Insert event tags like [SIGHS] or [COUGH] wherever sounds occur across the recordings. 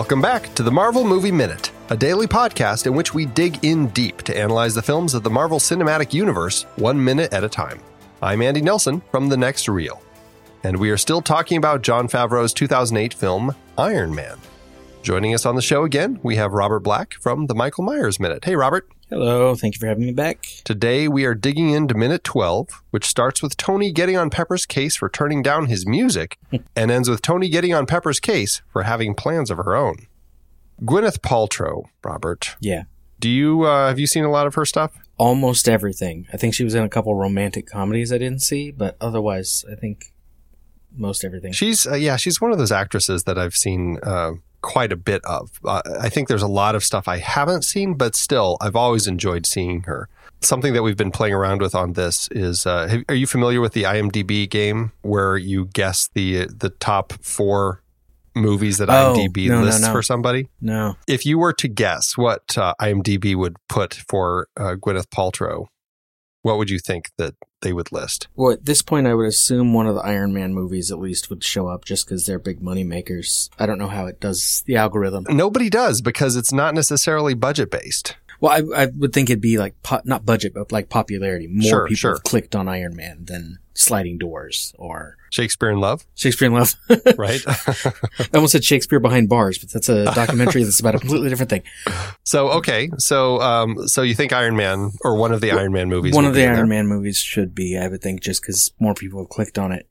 Welcome back to the Marvel Movie Minute, a daily podcast in which we dig in deep to analyze the films of the Marvel Cinematic Universe one minute at a time. I'm Andy Nelson from The Next Reel, and we are still talking about Jon Favreau's 2008 film Iron Man. Joining us on the show again, we have Robert Black from the Michael Myers Minute. Hey, Robert. Hello, thank you for having me back. Today we are digging into minute 12, which starts with Tony getting on Pepper's case for turning down his music [LAUGHS] and ends with Tony getting on Pepper's case for having plans of her own. Gwyneth Paltrow, Robert. Yeah. Do you uh, have you seen a lot of her stuff? Almost everything. I think she was in a couple romantic comedies I didn't see, but otherwise, I think most everything. She's uh, yeah, she's one of those actresses that I've seen uh, quite a bit of. Uh, I think there's a lot of stuff I haven't seen, but still, I've always enjoyed seeing her. Something that we've been playing around with on this is: uh, have, are you familiar with the IMDb game where you guess the the top four movies that Oh, IMDb no, no, lists no. for somebody? no. If you were to guess what uh, IMDb would put for uh, Gwyneth Paltrow, what would you think that they would list? Well, at this point, I would assume one of the Iron Man movies at least would show up just because they're big money makers. I don't know how it does the algorithm. Nobody does because it's not necessarily budget based. Well, I, I would think it'd be like, po- not budget, but like popularity. More Sure, people sure. have clicked on Iron Man than Sliding Doors or Shakespeare in Love, Shakespeare in Love. [LAUGHS] right? I almost said Shakespeare Behind Bars, but that's a documentary that's about a completely different thing. so okay, so um, so you think Iron Man or one of the Iron Man movies? One of the Iron there? Man movies should be, I would think, just because more people have clicked on it.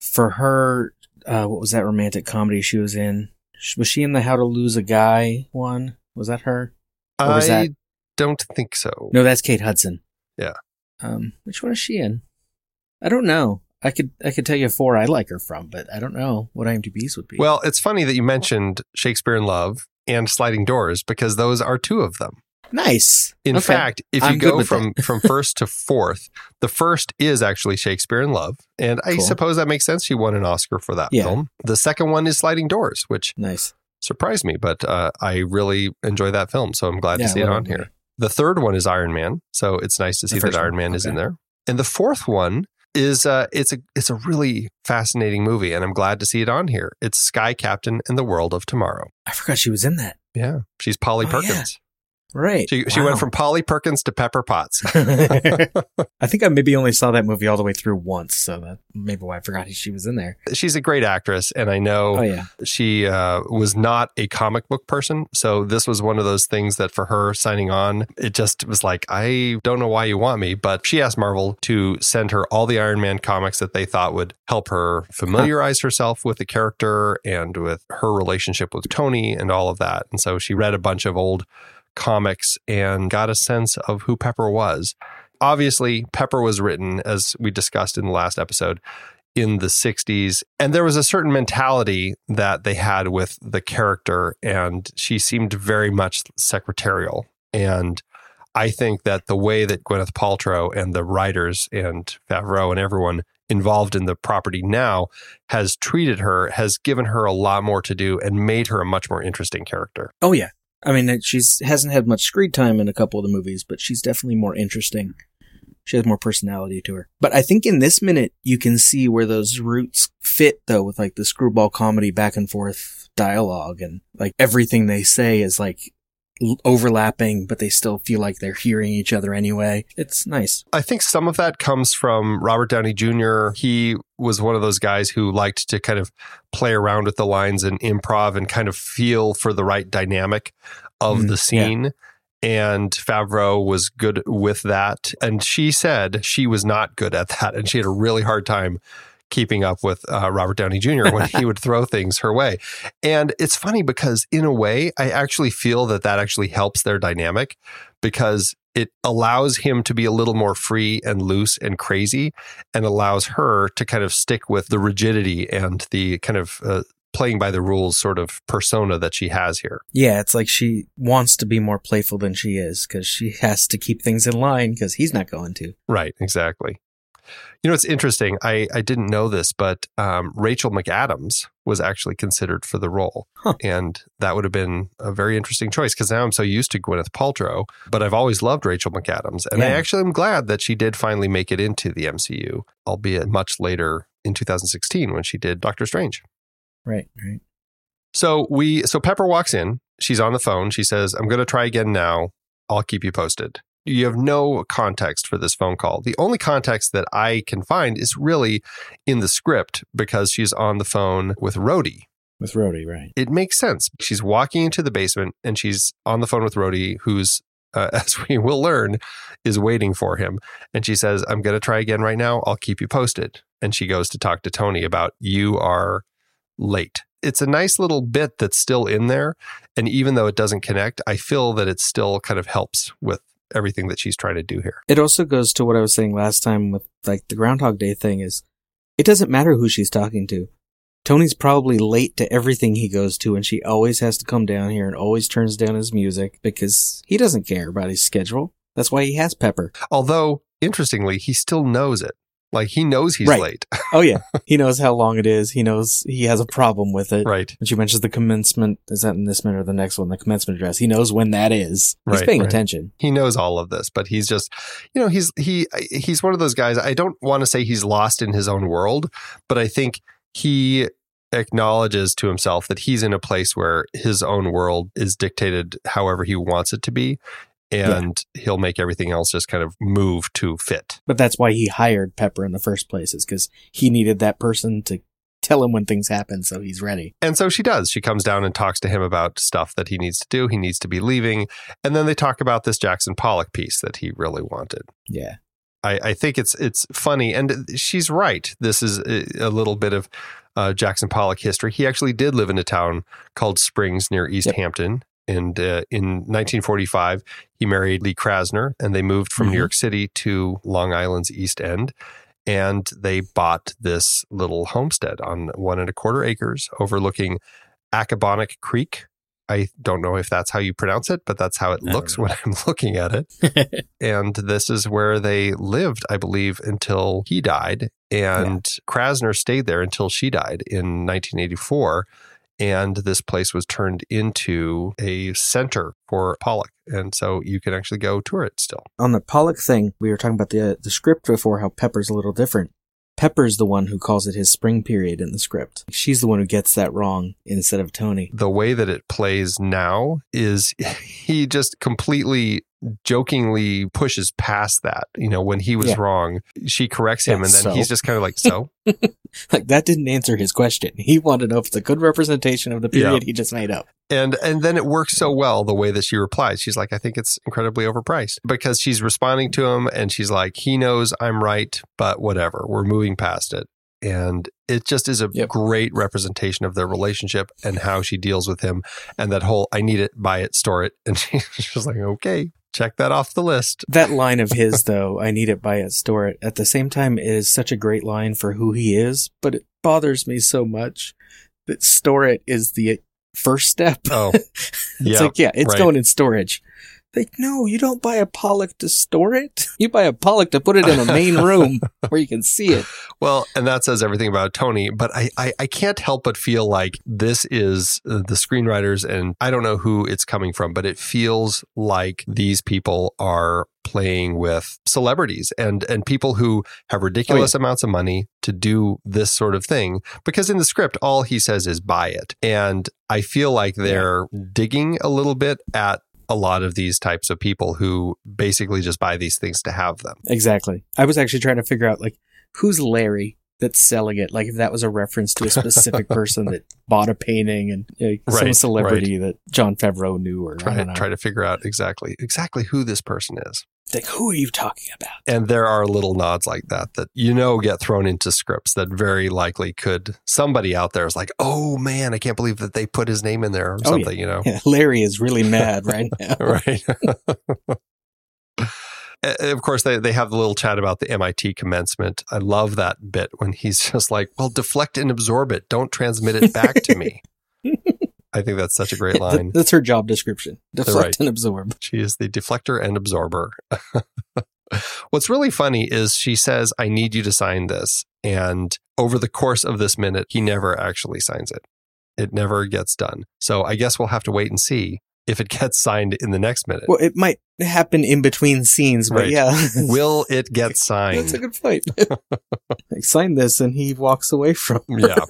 For her, uh, what was that romantic comedy she was in? Was she in the How to Lose a Guy one? Was that her? Or was I that- don't think so. No, that's Kate Hudson. Yeah. Um, which one is she in? I don't know. I could I could tell you four I like her from, but I don't know what IMDb's would be. Well, it's funny that you mentioned Shakespeare in Love and Sliding Doors because those are two of them. nice. In Okay. fact, if you I'm go from from [LAUGHS] first to fourth, the first is actually Shakespeare in Love, and I Cool. suppose that makes sense. She won an Oscar for that Yeah. film. The second one is Sliding Doors, which nice. surprised me, but uh, I really enjoy that film, so I'm glad Yeah, to see it on here. The third one is Iron Man, so it's nice to see that Iron Man is in there. And the fourth one is uh, it's a it's a really fascinating movie, and I'm glad to see it on here. It's Sky Captain and the World of Tomorrow. I forgot she was in that. Yeah, she's Polly Oh. Perkins. Right. She she Wow. went from Polly Perkins to Pepper Potts. [LAUGHS] I think I maybe only saw that movie all the way through once, so that maybe why I forgot she was in there. she's a great actress, and I know Oh yeah, she uh, was not a comic book person. So this was one of those things that for her signing on, it just was like, I don't know why you want me, but she asked Marvel to send her all the Iron Man comics that they thought would help her familiarize herself with the character and with her relationship with Tony and all of that. And so she read a bunch of old comics and got a sense of who Pepper was. Obviously, Pepper was written, as we discussed in the last episode, in the 60s. And there was a certain mentality that they had with the character, and she seemed very much secretarial. And I think that the way that Gwyneth Paltrow and the writers and Favreau and everyone involved in the property now has treated her, has given her a lot more to do and made her a much more interesting character. oh yeah. I mean, she's hasn't had much screen time in a couple of the movies, but she's definitely more interesting. She has more personality to her. But I think in this minute, you can see where those roots fit, though, with like the screwball comedy back and forth dialogue and like everything they say is like overlapping, but they still feel like they're hearing each other anyway. It's nice. I think some of that comes from Robert Downey Jr. He was one of those guys who liked to kind of play around with the lines and improv and kind of feel for the right dynamic of Mm, the scene. And Favreau was good with that. And she said she was not good at that. And she had a really hard time keeping up with uh, Robert Downey Jr. when he would throw things her way. And it's funny because, in a way, I actually feel that that actually helps their dynamic because it allows him to be a little more free and loose and crazy and allows her to kind of stick with the rigidity and the kind of uh, playing by the rules sort of persona that she has here. Yeah, it's like she wants to be more playful than she is because she has to keep things in line because he's not going to. Right, exactly. You know, it's interesting. I, I didn't know this, but um, Rachel McAdams was actually considered for the role. Huh. And that would have been a very interesting choice because now I'm so used to Gwyneth Paltrow, but I've always loved Rachel McAdams. And I actually am glad that she did finally make it into the MCU, albeit much later in 2016 when she did Doctor Strange. Right, right. So we so Pepper walks in. She's on the phone. She says, "I'm going to try again now. I'll keep you posted." You have no context for this phone call. The only context that I can find is really in the script because she's on the phone with Rhodey. With Rhodey, right? It makes sense. She's walking into the basement and she's on the phone with Rhodey, who's, uh, [LAUGHS] as we will learn, is waiting for him. And she says, I'm going to try again right now. I'll keep you posted. And she goes to talk to Tony about, You are late. It's a nice little bit that's still in there. And even though it doesn't connect, I feel that it still kind of helps with everything that she's trying to do here. It also goes to what I was saying last time with like the Groundhog Day thing is it doesn't matter who she's talking to. Tony's probably late to everything he goes to and she always has to come down here and always turns down his music because he doesn't care about his schedule. That's why he has Pepper. Although, interestingly, he still knows it. Like he knows he's Right. late. [LAUGHS] Oh yeah. he knows how long it is. He knows he has a problem with it. right. And she mentions the commencement, is that in this minute or the next one? The commencement address. He knows when that is. He's Right, paying right. attention. He knows all of this, but he's just, you know, he's he he's one of those guys. I don't want to say he's lost in his own world, but I think he acknowledges to himself that he's in a place where his own world is dictated however he wants it to be and he'll make everything else just kind of move to fit. But that's why he hired Pepper in the first place, is because he needed that person to tell him when things happen so he's ready. And so she does. She comes down and talks to him about stuff that he needs to do. He needs to be leaving. And then they talk about this Jackson Pollock piece that he really wanted. Yeah. I, I think it's it's funny, and she's right. This is a, a little bit of uh, Jackson Pollock history. He actually did live in a town called Springs near East Yep. Hampton, and uh, in 1945 he married Lee Krasner, and they moved from New Mhm. York City to Long Island's East End, and they bought this little homestead on one and a quarter acres overlooking Accabonac Creek. I don't know if that's how you pronounce it, but that's how it looks know. when I'm [LAUGHS] looking at it [LAUGHS] and this is where they lived, I believe, until he died. And Krasner stayed there until she died in 1984. And this place was turned into a center for Pollock. And so you can actually go tour it still. On the Pollock thing, we were talking about the the script before, how Pepper's a little different. Pepper's the one who calls it his spring period in the script. She's the one who gets that wrong instead of Tony. The way that it plays now is [LAUGHS] he just completely jokingly pushes past that. You know, when he was Yeah. wrong, she corrects him, Yeah, and then so? he's just kind of like, So? [LAUGHS] Like that didn't answer his question. He wanted to know if it's a good representation of the period he just made up. And and then it works so well the way that she replies. She's like, I think it's incredibly overpriced because she's responding to him and she's like, he knows I'm right, but whatever. We're moving past it. And it just is a Yep. great representation of their relationship and how she deals with him. And that whole I need it, buy it, store it. [LAUGHS] And she's just like, okay, check that off the list. [LAUGHS] That line of his, though, I need it, buy it, store it. At the same time, it is such a great line for who he is, but it bothers me so much that store it is the first step. Oh, [LAUGHS] it's yeah, like, yeah, it's right. going in storage. Like, no, you don't buy a Pollock to store it. [LAUGHS] You buy a Pollock to put it in a main [LAUGHS] room where you can see it. Well, and that says everything about Tony, but I, I, I can't help but feel like this is uh, the screenwriters, and I don't know who it's coming from, but it feels like these people are playing with celebrities and and people who have ridiculous amounts of money to do this sort of thing because in the script all he says is buy it and i feel like they're digging a little bit at a lot of these types of people who basically just buy these things to have them Exactly. I was actually trying to figure out, like, who's Larry that's selling it? Like, if that was a reference to a specific [LAUGHS] person that bought a painting and some Right, celebrity that Jon Favreau knew or I try don't to know. try to figure out exactly exactly who this person is Like, who are you talking about? And there are little nods like that that you know get thrown into scripts that very likely could somebody out there is like, oh man, I can't believe that they put his name in there or Oh, something, you know? Yeah, [LAUGHS] Larry is really mad right [LAUGHS] now. right. Of course, they, they have the little chat about the MIT commencement. I love that bit when he's [LAUGHS] just like, well, deflect and absorb it. Don't transmit it back to me. [LAUGHS] I think that's such a great line. That's her job description. Deflect right. and absorb. She is the deflector and absorber. [LAUGHS] What's really funny is she says, I need you to sign this. And over the course of this minute, he never actually signs it. It never gets done. So I guess we'll have to wait and see if it gets signed in the next minute. Well, it might happen in between scenes, but Right. yeah. [LAUGHS] Will it get signed? That's a good point. [LAUGHS] like, sign this and he walks away from her. Yeah.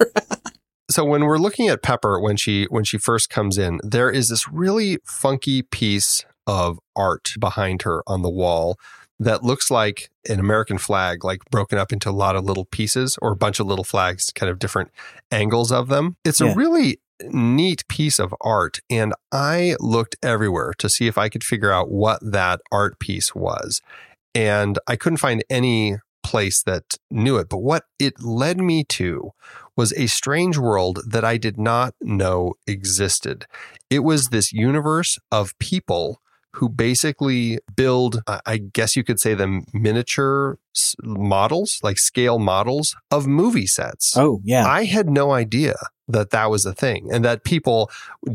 So when we're looking at Pepper when she when she first comes in, there is this really funky piece of art behind her on the wall that looks like an American flag, like broken up into a lot of little pieces or a bunch of little flags, kind of different angles of them. It's Yeah. a really neat piece of art. And I looked everywhere to see if I could figure out what that art piece was. And I couldn't find any place that knew it. But what it led me to was a strange world that I did not know existed. It was this universe of people who basically build, I guess you could say them miniature s- models, like scale models of movie sets. Oh, yeah. I had no idea that that was a thing and that people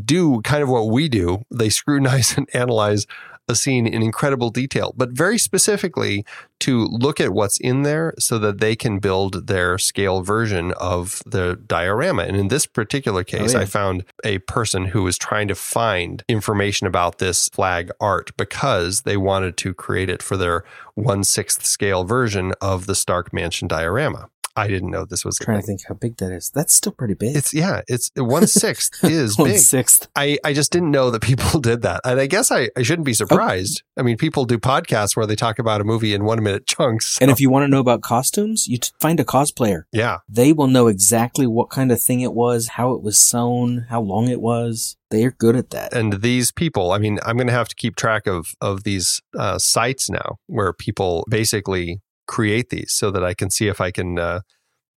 do kind of what we do. They scrutinize [LAUGHS] and analyze a scene in incredible detail, but very specifically to look at what's in there so that they can build their scale version of the diorama. And in this particular oh, case, yeah. I found a person who was trying to find information about this flag art because they wanted to create it for their one sixth scale version of the Stark Mansion diorama. I didn't know this was a trying to think how big that is. That's still pretty big. It's yeah, it's [LAUGHS] one sixth is one [LAUGHS] big. sixth. I, I just didn't know that people [LAUGHS] did that. And I guess I, I shouldn't be surprised. I mean, people do podcasts where they talk about a movie in one minute chunks. And if you want to know about costumes, you t- find a cosplayer. yeah, They will know exactly what kind of thing it was, how it was sewn, how long it was. They are good at that. and these people, I mean, I'm going to have to keep track of of these uh, sites now where people basically create these so that I can see if I can uh,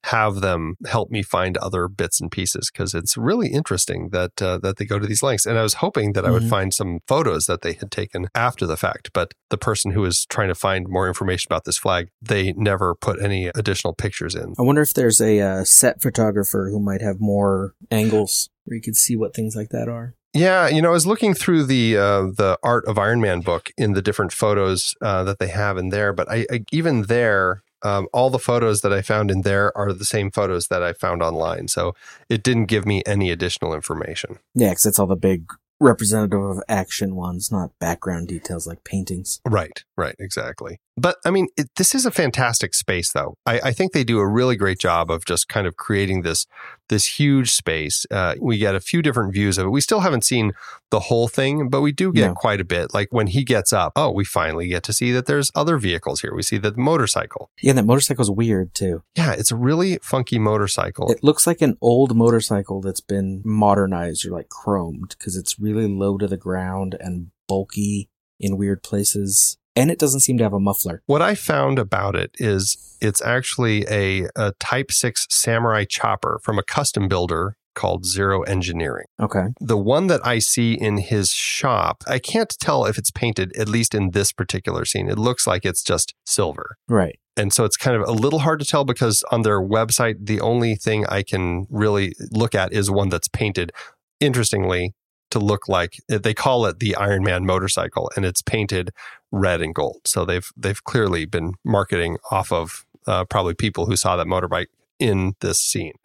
have them help me find other bits and pieces because it's really interesting that uh, that they go to these lengths. And I was hoping that I would Mhm. find some photos that they had taken after the fact, but the person who was trying to find more information about this flag, they never put any additional pictures in. I wonder if there's a uh, set photographer who might have more angles where you could see what things like that are. Yeah, you know, I was looking through the uh, the Art of Iron Man book in the different photos uh, that they have in there, but I, I even there, um, all the photos that I found in there are the same photos that I found online. So it didn't give me any additional information. Yeah, because that's all the big representative of action ones, not background details like paintings. Right, right, exactly. But I mean, it, this is a fantastic space, though. I, I think they do a really great job of just kind of creating this this huge space. Uh, we get a few different views of it. We still haven't seen the whole thing, but we do get No. quite a bit. Like when he gets up, oh, we finally get to see that there's other vehicles here. We see the motorcycle. Yeah, that motorcycle's weird too. Yeah, it's a really funky motorcycle. It looks like an old motorcycle that's been modernized or like chromed because it's really low to the ground and bulky in weird places. And it doesn't seem to have a muffler. What I found about it is it's actually a, a Type 6 Samurai chopper from a custom builder called Zero Engineering. Okay. The one that I see in his shop, I can't tell if it's painted, at least in this particular scene. It looks like it's just silver. Right. And so it's kind of a little hard to tell because on their website, the only thing I can really look at is one that's painted. Interestingly, to look like they call it the Iron Man motorcycle, and it's painted red and gold. So they've they've clearly been marketing off of uh, probably people who saw that motorbike in this scene. [LAUGHS]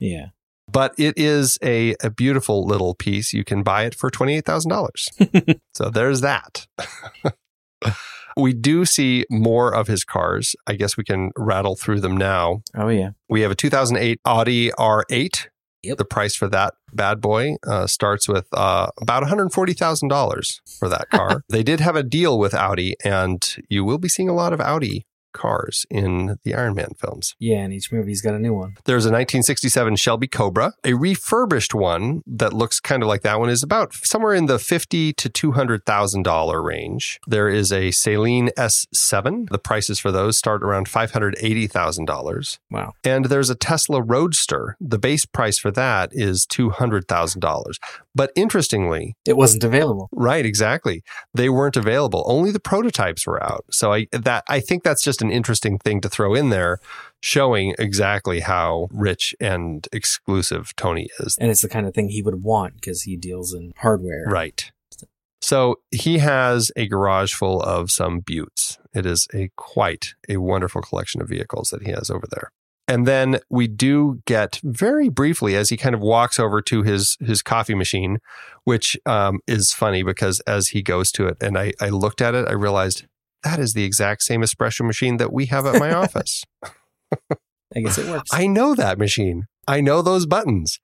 Yeah. But it is a, a beautiful little piece. You can buy it for twenty eight thousand dollars. [LAUGHS] so there's that. [LAUGHS] we do see more of his cars. I guess we can rattle through them now. Oh yeah. We have a 2008 Audi R8. Yep. The price for that bad boy uh, starts with uh, about $140,000 for that [LAUGHS] car. they did have a deal with Audi, and you will be seeing a lot of Audi cars in the Iron Man films. Yeah, and each movie's got a new one. There's a 1967 Shelby Cobra. A refurbished one that looks kind of like that one is about somewhere in the fifty to two hundred thousand dollar range. There is a Saleen S7. The prices for those start around five hundred eighty thousand dollars. Wow. And there's a Tesla Roadster. The base price for that is two hundred thousand dollars. But interestingly, It wasn't available. Right, exactly. They weren't available. Only the prototypes were out. So I that I think that's just an interesting thing to throw in there, showing exactly how rich and exclusive Tony is. And it's the kind of thing he would want because he deals in hardware. Right. So he has a garage full of some beauts. It is a quite a wonderful collection of vehicles that he has over there. And then we do get very briefly as he kind of walks over to his his coffee machine, which um, is funny because as he goes to it, and I, I looked at it, I realized that is the exact same espresso machine that we have at my [LAUGHS] office. I guess it works. I know that machine. I know those buttons.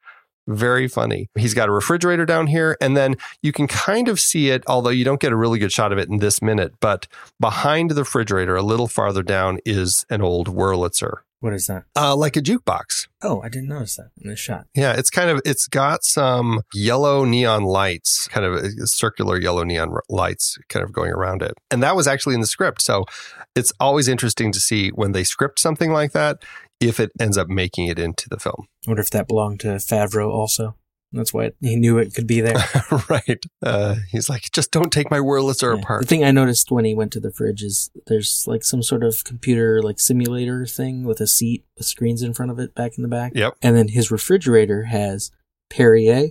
Very funny. He's got a refrigerator down here, and then you can kind of see it, although you don't get a really good shot of it in this minute. But behind the refrigerator, a little farther down, is an old Wurlitzer, What is that? uh, like a jukebox. Oh, I didn't notice that in the shot. Yeah, it's kind of it's got some yellow neon lights, kind of uh, circular yellow neon r- lights kind of going around it. And that was actually in the script. So it's always interesting to see when they script something like that if it ends up making it into the film. I wonder if that belonged to Favreau also. That's why it, he knew it could be there. [LAUGHS] right. Uh, he's like, just don't take my Wurlitzer Yeah. apart. The thing I noticed when he went to the fridge is there's like some sort of computer like simulator thing with a seat with screens in front of it back in the back. Yep. And then his refrigerator has Perrier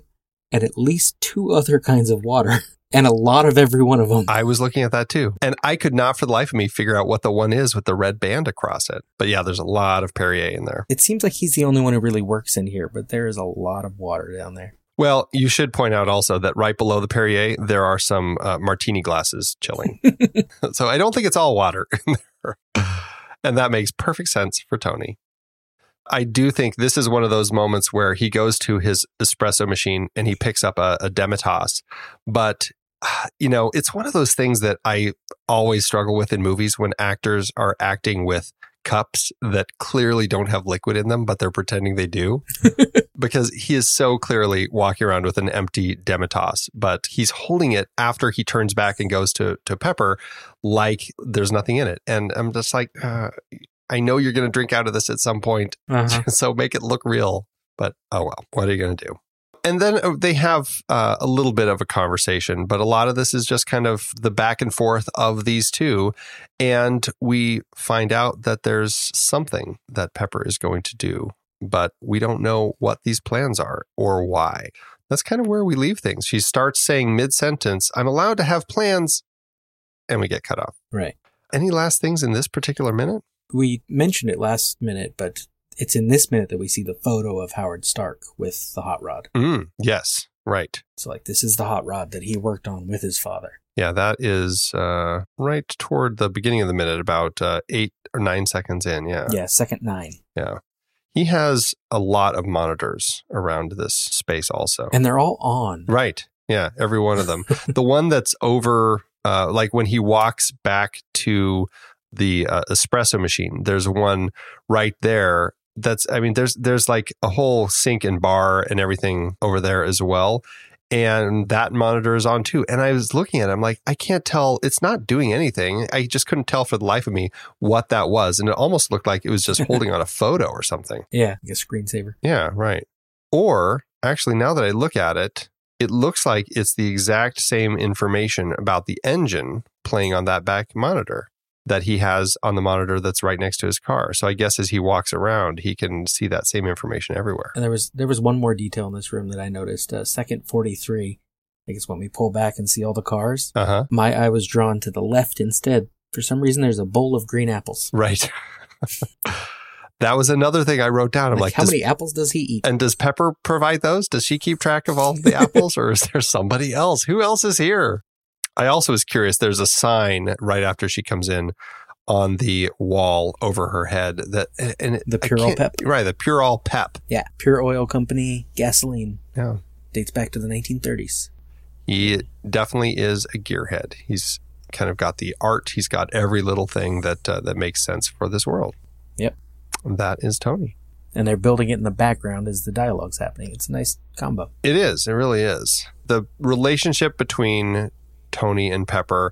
and at least two other kinds of water [LAUGHS] and a lot of every one of them. I was looking at that too. And I could not for the life of me figure out what the one is with the red band across it. But yeah, there's a lot of Perrier in there. It seems like he's the only one who really works in here, but there is a lot of water down there. Well, you should point out also that right below the Perrier, there are some uh, martini glasses chilling. [LAUGHS] [LAUGHS] so I don't think it's all water in there. [LAUGHS] And that makes perfect sense for Tony. I do think this is one of those moments where he goes to his espresso machine and he picks up a, a demitasse. But, [SIGHS] you know, it's one of those things that I always struggle with in movies when actors are acting with cups that clearly don't have liquid in them, but they're pretending they do. [LAUGHS] because he is so clearly walking around with an empty demitasse, but he's holding it after he turns back and goes to, to Pepper like there's nothing in it. And I'm just like, uh, I know you're going to drink out of this at some point, Uh-huh. [LAUGHS] so make it look real. But oh well, what are you going to do? And then uh, they have uh, a little bit of a conversation, but a lot of this is just kind of the back and forth of these two. And we find out that there's something that Pepper is going to do, but we don't know what these plans are or why. That's kind of where we leave things. She starts saying mid sentence, I'm allowed to have plans, and we get cut off. Right. Any last things in this particular minute? We mentioned it last minute, but it's in this minute that we see the photo of Howard Stark with the hot rod. Mm, yes, right. So, like, this is the hot rod that he worked on with his father. Yeah, that is uh, right toward the beginning of the minute, about uh, eight or nine seconds in. Yeah. Yeah, second nine. Yeah. He has a lot of monitors around this space, also. And they're all on. right. Yeah. Every one of them. [LAUGHS] the one that's over, uh, like when he walks back to the uh, espresso machine, there's one right there. That's, I mean, there's, there's like a whole sink and bar and everything over there as well. And that monitor is on too. And I was looking at it, I'm like, I can't tell. It's not doing anything. I just couldn't tell for the life of me what that was. And it almost looked like it was just [LAUGHS] holding on a photo or something. Yeah, like a screensaver. Yeah, right. Or actually, now that I look at it, it looks like it's the exact same information about the engine playing on that back monitor that he has on the monitor that's right next to his car. So I guess as he walks around, he can see that same information everywhere. And there was there was one more detail in this room that I noticed. Uh, second forty three. I guess when we pull back and see all the cars, Uh huh. my eye was drawn to the left instead. For some reason, there's a bowl of green apples. Right. [LAUGHS] that was another thing I wrote down. I'm Like, like, how does- many apples does he eat? and does Pepper provide those? Does she keep track of all the [LAUGHS] apples or is there somebody else? Who else is here? I also was curious. There's a sign right after she comes in on the wall over her head that, and The All Pep? Right. The Pure All Pep. Yeah, Pure Oil Company gasoline Yeah. dates back to the 1930s. He definitely is a gearhead. He's kind of got the art. He's got every little thing that, uh, that makes sense for this world. Yep. And that is Tony. And they're building it in the background as the dialogue's happening. It's a nice combo. It is. It really is. The relationship between Tony and Pepper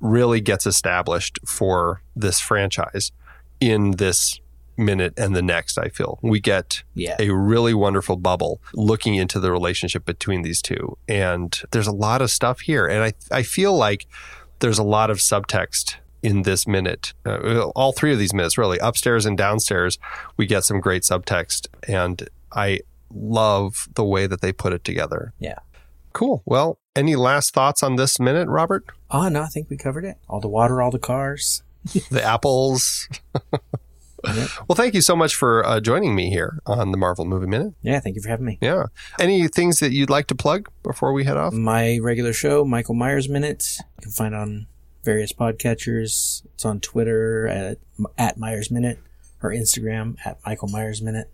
really gets established for this franchise in this minute and the next, I feel. We get Yeah. a really wonderful bubble looking into the relationship between these two. And there's a lot of stuff here. And I, I feel like there's a lot of subtext in this minute. Uh, all three of these minutes, really, upstairs and downstairs, we get some great subtext. And I love the way that they put it together. Yeah. Cool. Well, any last thoughts on this minute, Robert? Oh, no, I think we covered it. All the water, all the cars. [LAUGHS] The apples. [LAUGHS] Yep. Well, thank you so much for uh, joining me here on the Marvel Movie Minute. Yeah, thank you for having me. Yeah. Any things that you'd like to plug before we head off? My regular show, Michael Myers Minute, you can find on various podcatchers. It's on Twitter at, at Myers Minute or Instagram at Michael Myers Minute.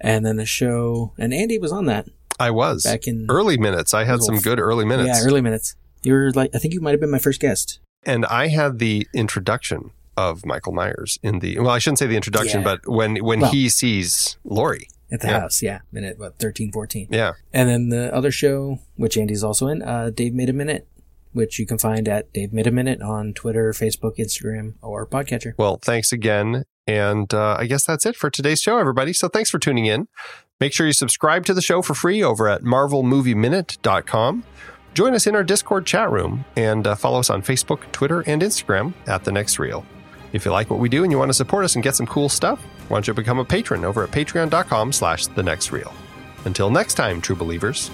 And then the show, and Andy was on that I was. back in Early minutes. I had some good early minutes. Yeah, early minutes. You were like, I think you might have been my first guest. and I had the introduction of Michael Myers in the well, I shouldn't say the introduction, Yeah. but when when Well- he sees Laurie. At the Yeah. house, yeah, minute what thirteen, fourteen, Yeah. and then the other show, which Andy's also in, uh, Dave made a minute, which you can find at Dave made a minute on Twitter, Facebook, Instagram, or Podcatcher. Well, thanks again. And uh, I guess that's it for today's show, everybody. So thanks for tuning in. Make sure you subscribe to the show for free over at marvelmovieminute.com. Join us in our Discord chat room and uh, follow us on Facebook, Twitter, and Instagram at The Next Reel. If you like what we do and you want to support us and get some cool stuff, why don't you become a patron over at patreon.com slash The Next Reel. Until next time, true believers.